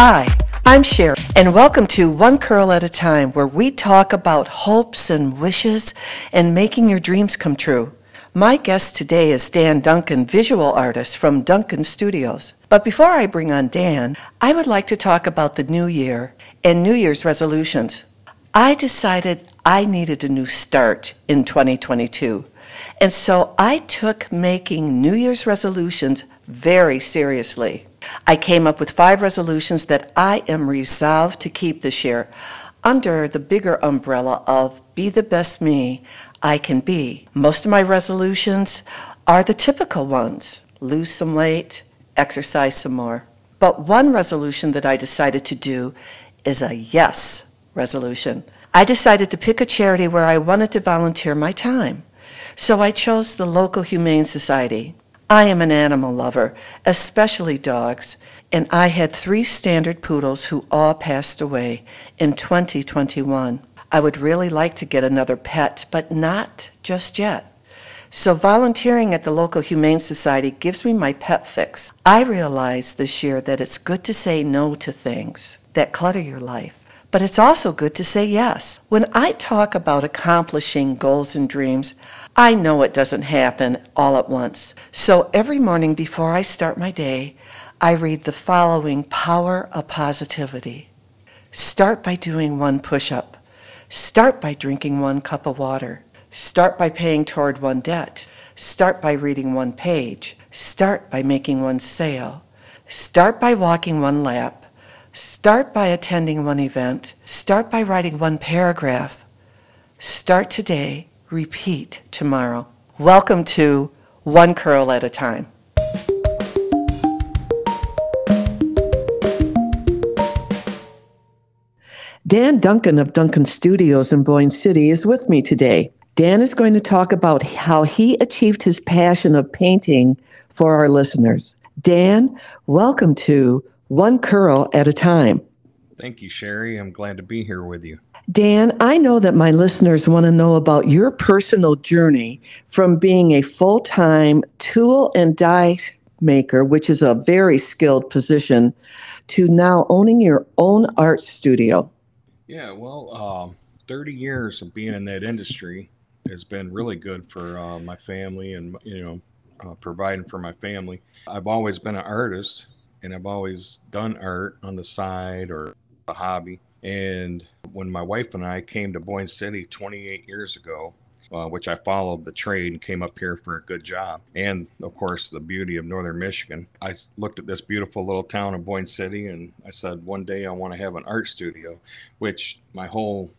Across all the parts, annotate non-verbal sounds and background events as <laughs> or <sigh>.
Hi, I'm Cher, and welcome to One Curl at a Time, where we talk about hopes and wishes and making your dreams come true. My guest today is Dan Duncan, visual artist from Duncan Studios. But before I bring on Dan, I would like to talk about the new year and New Year's resolutions. I decided I needed a new start in 2022. And so I took making New Year's resolutions very seriously. I came up with five resolutions that I am resolved to keep this year under the bigger umbrella of Be the Best Me I Can Be. Most of my resolutions are the typical ones lose some weight, exercise some more. But one resolution that I decided to do is a yes resolution. I decided to pick a charity where I wanted to volunteer my time. So I chose the local Humane Society. I am an animal lover, especially dogs, and I had three standard poodles who all passed away in 2021. I would really like to get another pet, but not just yet. So, volunteering at the local Humane Society gives me my pet fix. I realized this year that it's good to say no to things that clutter your life, but it's also good to say yes. When I talk about accomplishing goals and dreams, I know it doesn't happen all at once. So every morning before I start my day, I read the following Power of Positivity. Start by doing one push up. Start by drinking one cup of water. Start by paying toward one debt. Start by reading one page. Start by making one sale. Start by walking one lap. Start by attending one event. Start by writing one paragraph. Start today repeat tomorrow. Welcome to One Curl at a Time. Dan Duncan of Duncan Studios in Boyne City is with me today. Dan is going to talk about how he achieved his passion of painting for our listeners. Dan, welcome to One Curl at a Time. Thank you, Sherry. I'm glad to be here with you. Dan, I know that my listeners want to know about your personal journey from being a full time tool and die maker, which is a very skilled position, to now owning your own art studio. Yeah, well, uh, 30 years of being in that industry has been really good for uh, my family and, you know, uh, providing for my family. I've always been an artist and I've always done art on the side or a hobby. And when my wife and I came to Boyne City 28 years ago, uh, which I followed the trade and came up here for a good job. And of course, the beauty of northern Michigan. I looked at this beautiful little town of Boyne City and I said, one day I want to have an art studio, which my whole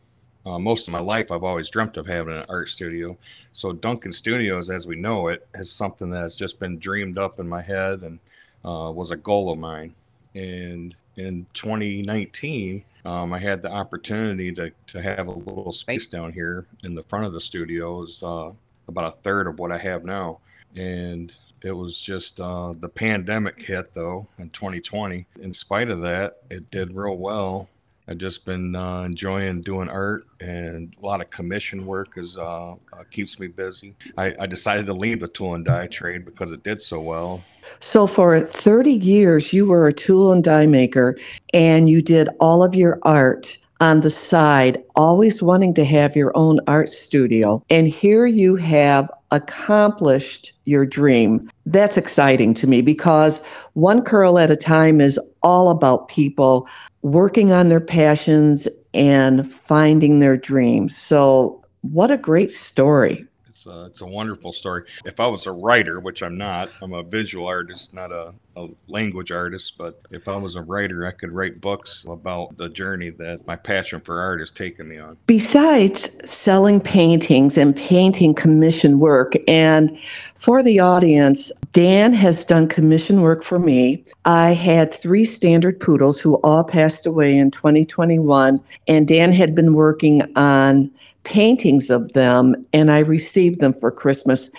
uh, most of my life, I've always dreamt of having an art studio. So Duncan Studios, as we know it, is something that has just been dreamed up in my head and uh, was a goal of mine. And in 2019, um, I had the opportunity to, to have a little space down here in the front of the studio. Is uh, about a third of what I have now, and it was just uh, the pandemic hit though in 2020. In spite of that, it did real well I've just been uh, enjoying doing art and a lot of commission work is uh, uh, keeps me busy. I, I, decided to leave the tool and die trade because it did so well. So for 30 years, you were a tool and die maker, and you did all of your art on the side, always wanting to have your own art studio. And here you have accomplished your dream. That's exciting to me because one curl at a time is all about people working on their passions and finding their dreams. So, what a great story. It's a, it's a wonderful story. If I was a writer, which I'm not, I'm a visual artist, not a, a language artist, but if I was a writer, I could write books about the journey that my passion for art has taken me on. Besides selling paintings and painting commission work, and for the audience, Dan has done commission work for me. I had three standard poodles who all passed away in 2021, and Dan had been working on paintings of them and I received them for Christmas.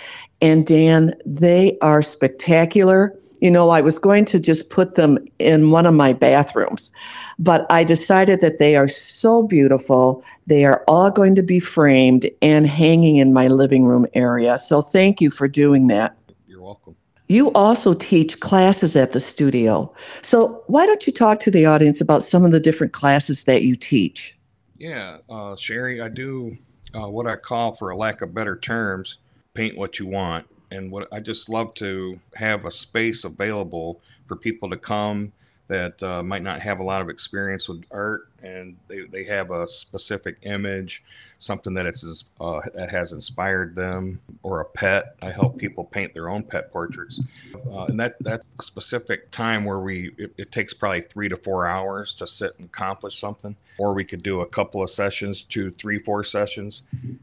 And Dan, they are spectacular. You know, I was going to just put them in one of my bathrooms, but I decided that they are so beautiful. They are all going to be framed and hanging in my living room area. So thank you for doing that. You're welcome. you also teach classes at the studio. So, why don't you talk to the audience about some of the different classes that you teach? Yeah, uh, Sherry, I do uh, what I call, for a lack of better terms, paint what you want. And what I just love to have a space available for people to come that uh, might not have a lot of experience with art and they, they have a specific image something that it's uh, that has inspired them or a pet. I help people paint their own pet portraits. Uh, and that that's a specific time where we it, it, takes probably three to four hours to sit and accomplish something or we could do a couple of sessions two three four sessions.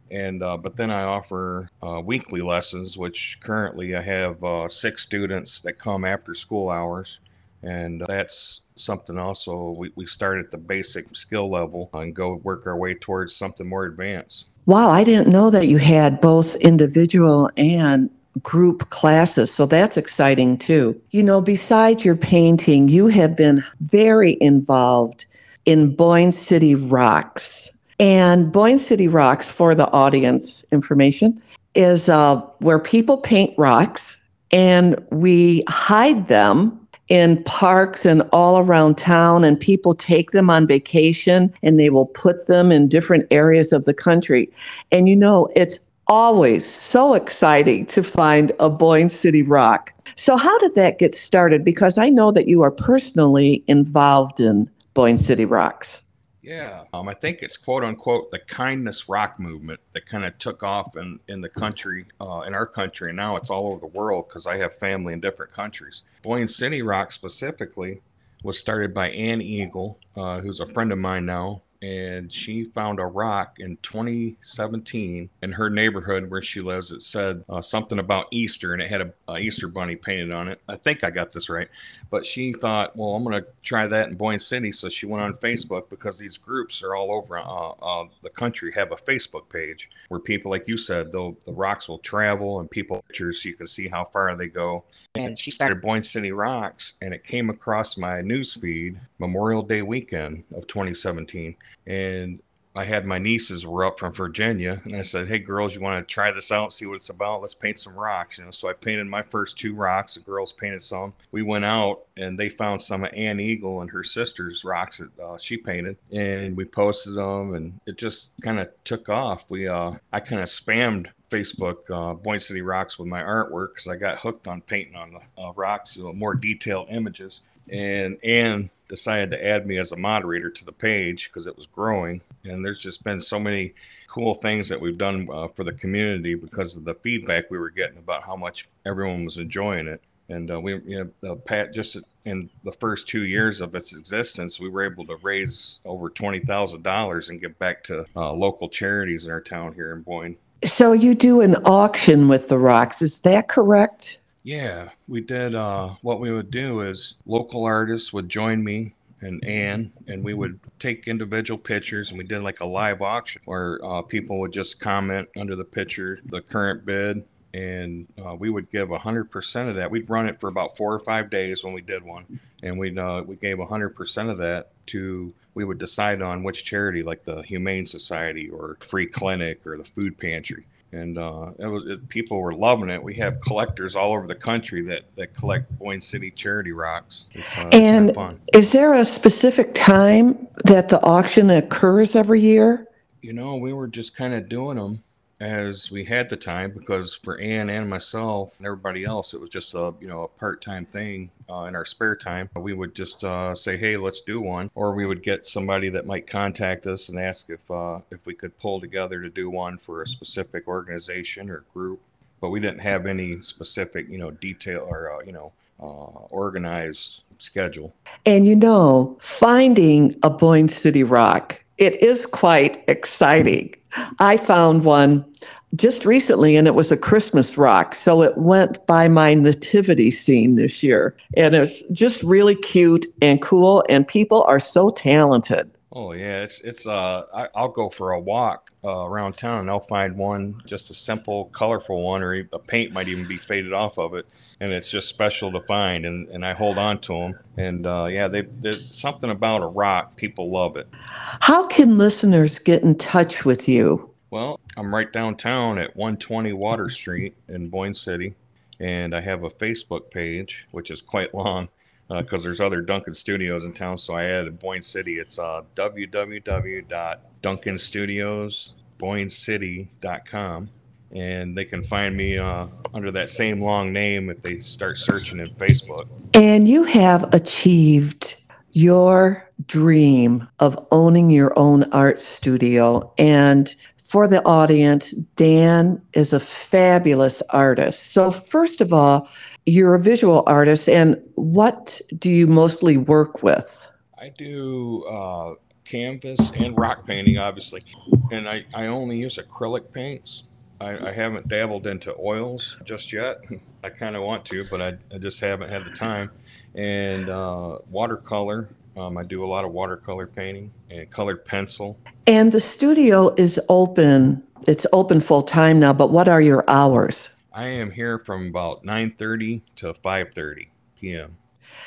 And uh, but then i offer uh, weekly lessons which currently i have uh, six students that come after school hours and that's something also we, we start at the basic skill level and go work our way towards something more advanced. Wow, I didn't know that you had both individual and group classes. So that's exciting too. You know, besides your painting, you have been very involved in Boyne City Rocks. And Boyne City Rocks, for the audience information, is uh, where people paint rocks and we hide them in parks and all around town, and people take them on vacation and they will put them in different areas of the country. And you know, it's always so exciting to find a Boyne City rock. So, how did that get started? Because I know that you are personally involved in Boyne City Rocks. Yeah, um, I think it's quote unquote the kindness rock movement that kind of took off in, in the country, uh, in our country, and now it's all over the world because I have family in different countries. Boyne City Rock specifically was started by Ann Eagle, uh, who's a friend of mine now, and she found a rock in 2017 in her neighborhood where she lives. It said uh, something about Easter, and it had a, a, Easter bunny painted on it. I think I got this right, but she thought, well, I'm going to try that in Boyne City. So she went on Facebook because these groups are all over uh, uh, the country have a Facebook page where people, like you said, the rocks will travel and people pictures so you can see how far they go. And she started Boyne City Rocks, and it came across my news feed Memorial Day weekend of 2017 and I had my nieces were up from Virginia, and I said, "Hey, girls, you want to try this out? See what it's about? Let's paint some rocks." You know, so I painted my first two rocks. The girls painted some. We went out, and they found some of Ann Eagle and her sister's rocks that uh, she painted, and we posted them, and it just kind of took off. We, uh, I kind of spammed Facebook uh, Boyne City Rocks with my artwork because I got hooked on painting on the uh, rocks, you know, more detailed images. And Ann decided to add me as a moderator to the page because it was growing. And there's just been so many cool things that we've done uh, for the community because of the feedback we were getting about how much everyone was enjoying it. And uh, we, you know, uh, Pat, just in the first two years of its existence, we were able to raise over twenty thousand dollars and give back to uh, local charities in our town here in Boyne. So you do an auction with the rocks, is that correct? Yeah, we did. Uh, what we would do is local artists would join me and Ann, and we would take individual pictures, and we did like a live auction where uh, people would just comment under the picture, the current bid, and uh, we would give 100% of that. We'd run it for about four or five days when we did one, and we uh, we gave 100% of that to. We would decide on which charity, like the Humane Society or Free Clinic or the Food Pantry and uh, it was it, people were loving it. We have collectors all over the country that that collect Boyne City charity rocks. Uh, and is there a specific time that the auction occurs every year? You know, we were just kind of doing them as we had the time because for Ann and myself and everybody else, it was just a you know a part time thing uh, in our spare time. We would just uh, say, "Hey, let's do one," or we would get somebody that might contact us and ask if uh, if we could pull together to do one for a specific organization or group. But we didn't have any specific you know detail or uh, you know uh, organized schedule. And you know, finding a Boyne City Rock, it is quite exciting I found one just recently and it was a Christmas rock. So it went by my nativity scene this year. And it's just really cute and cool. And people are so talented. Oh yeah, it's it's uh I, will go for a walk uh, around town and I'll find one just a simple, colorful one, or a paint might even be faded off of it, and it's just special to find, and, and I hold on to them. And uh, yeah, they there's something about a rock, people love it. How can listeners get in touch with you? Well, I'm right downtown at 120 Water Street in Boyne City, And I have a Facebook page, which is quite long because uh, there's other Duncan Studios in town. So I added Boyne City. It's uh, www.duncanstudiosboynecity.com. And they can find me uh, under that same long name if they start searching in Facebook. And you have achieved your dream of owning your own art studio. And for the audience, Dan is a fabulous artist. So, first of all, you're a visual artist, and what do you mostly work with? I do uh, canvas and rock painting, obviously, and I, I only use acrylic paints. I, I haven't dabbled into oils just yet. <laughs> I kind of want to, but I, I just haven't had the time. And uh, watercolor, um, I do a lot of watercolor painting and colored pencil. And the studio is open. It's open full time now, but what are your hours? I am here from about 9:30 to 5:30 p.m.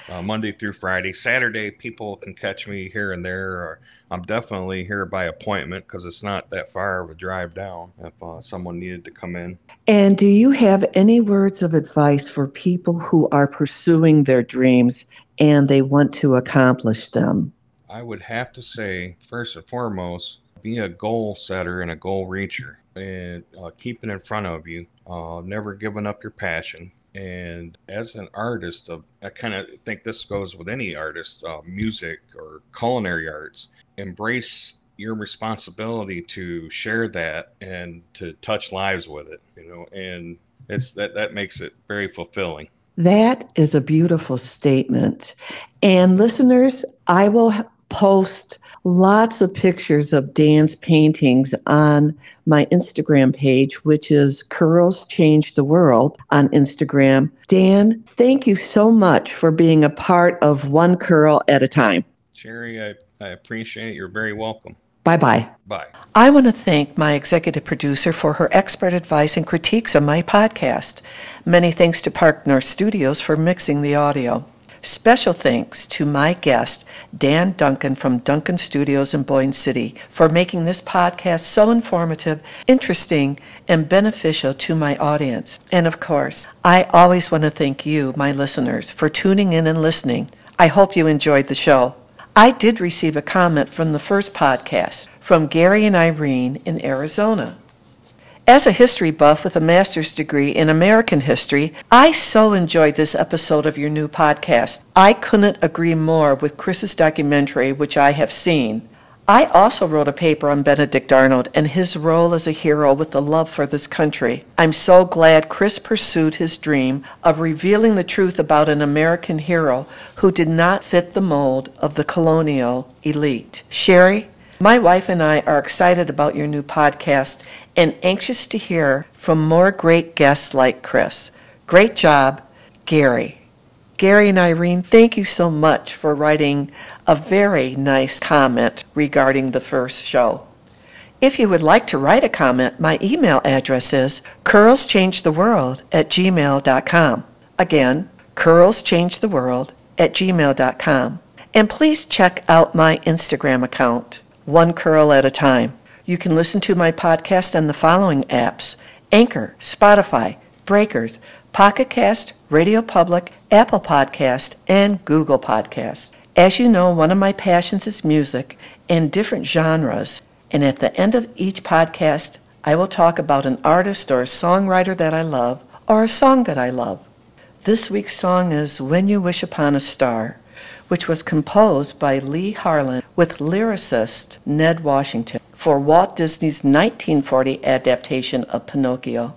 Uh, Monday through Friday. Saturday, people can catch me here and there. Or I'm definitely here by appointment because it's not that far of a drive down. If uh, someone needed to come in. And do you have any words of advice for people who are pursuing their dreams and they want to accomplish them? I would have to say, first and foremost, be a goal setter and a goal reacher and uh, keep it in front of you. Uh, never giving up your passion. And as an artist, uh, I kind of think this goes with any artist, uh, music or culinary arts. Embrace your responsibility to share that and to touch lives with it. You know, and it's that that makes it very fulfilling. That is a beautiful statement. And listeners, I will post lots of pictures of Dan's paintings on my Instagram page, which is Curls Change the World on Instagram. Dan, thank you so much for being a part of One Curl at a Time. Sherry, I, I appreciate it. You're very welcome. Bye bye. Bye. I want to thank my executive producer for her expert advice and critiques on my podcast. Many thanks to Park North Studios for mixing the audio. Special thanks to my guest, Dan Duncan from Duncan Studios in Boyne City, for making this podcast so informative, interesting, and beneficial to my audience. And of course, I always want to thank you, my listeners, for tuning in and listening. I hope you enjoyed the show. I did receive a comment from the first podcast from Gary and Irene in Arizona. As a history buff with a master's degree in American history, I so enjoyed this episode of your new podcast. I couldn't agree more with Chris's documentary, which I have seen. I also wrote a paper on Benedict Arnold and his role as a hero with a love for this country. I'm so glad Chris pursued his dream of revealing the truth about an American hero who did not fit the mold of the colonial elite. Sherry, my wife and I are excited about your new podcast and anxious to hear from more great guests like Chris. Great job, Gary. Gary and Irene, thank you so much for writing a very nice comment regarding the first show. If you would like to write a comment, my email address is curlschangetheworld at gmail.com. Again, curlschangetheworld at gmail.com. And please check out my Instagram account one curl at a time. You can listen to my podcast on the following apps Anchor, Spotify, Breakers, Pocket Cast, Radio Public, Apple Podcast, and Google Podcast. As you know, one of my passions is music and different genres. And at the end of each podcast, I will talk about an artist or a songwriter that I love or a song that I love. This week's song is When You Wish Upon a Star which was composed by Leigh Harline with lyricist Ned Washington for Walt Disney's 1940 adaptation of Pinocchio.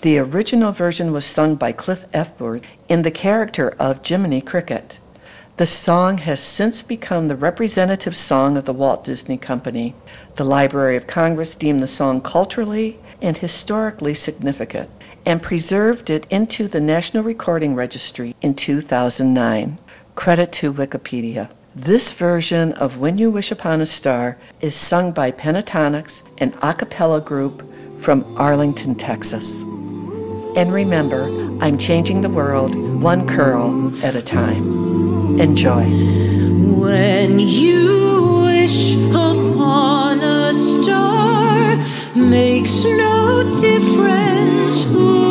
The original version was sung by Cliff Epworth in the character of Jiminy Cricket. The song has since become the representative song of the Walt Disney Company. The Library of Congress deemed the song culturally and historically significant and preserved it into the National Recording Registry in 2009. Credit to Wikipedia. This version of When You Wish Upon a Star is sung by Pentatonix, an a cappella group from Arlington, Texas. And remember, I'm changing the world one curl at a time. Enjoy. When you wish upon a star, makes no difference who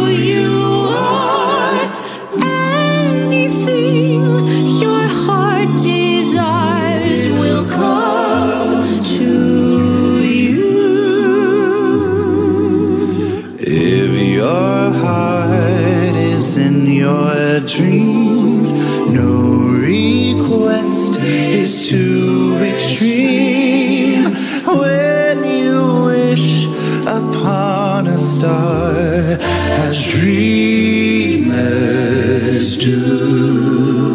dreamers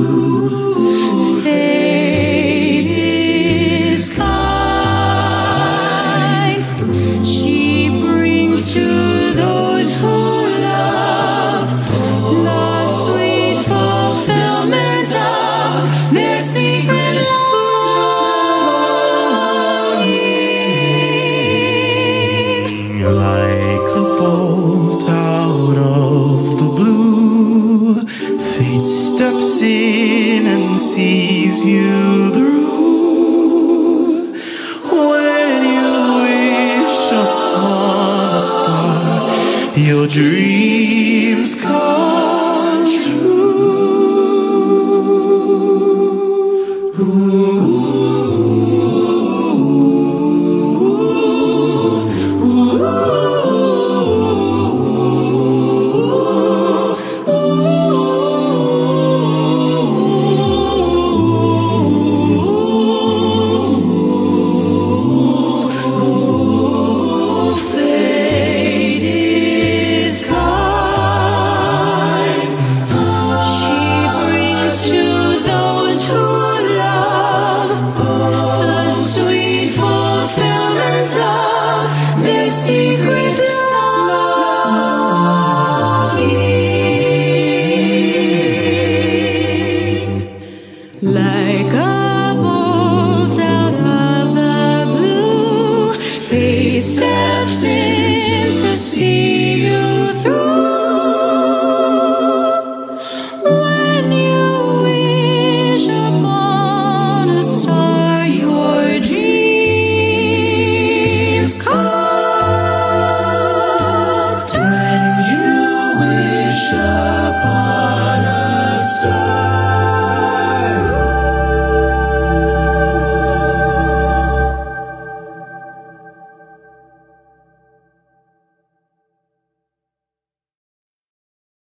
your dreams come.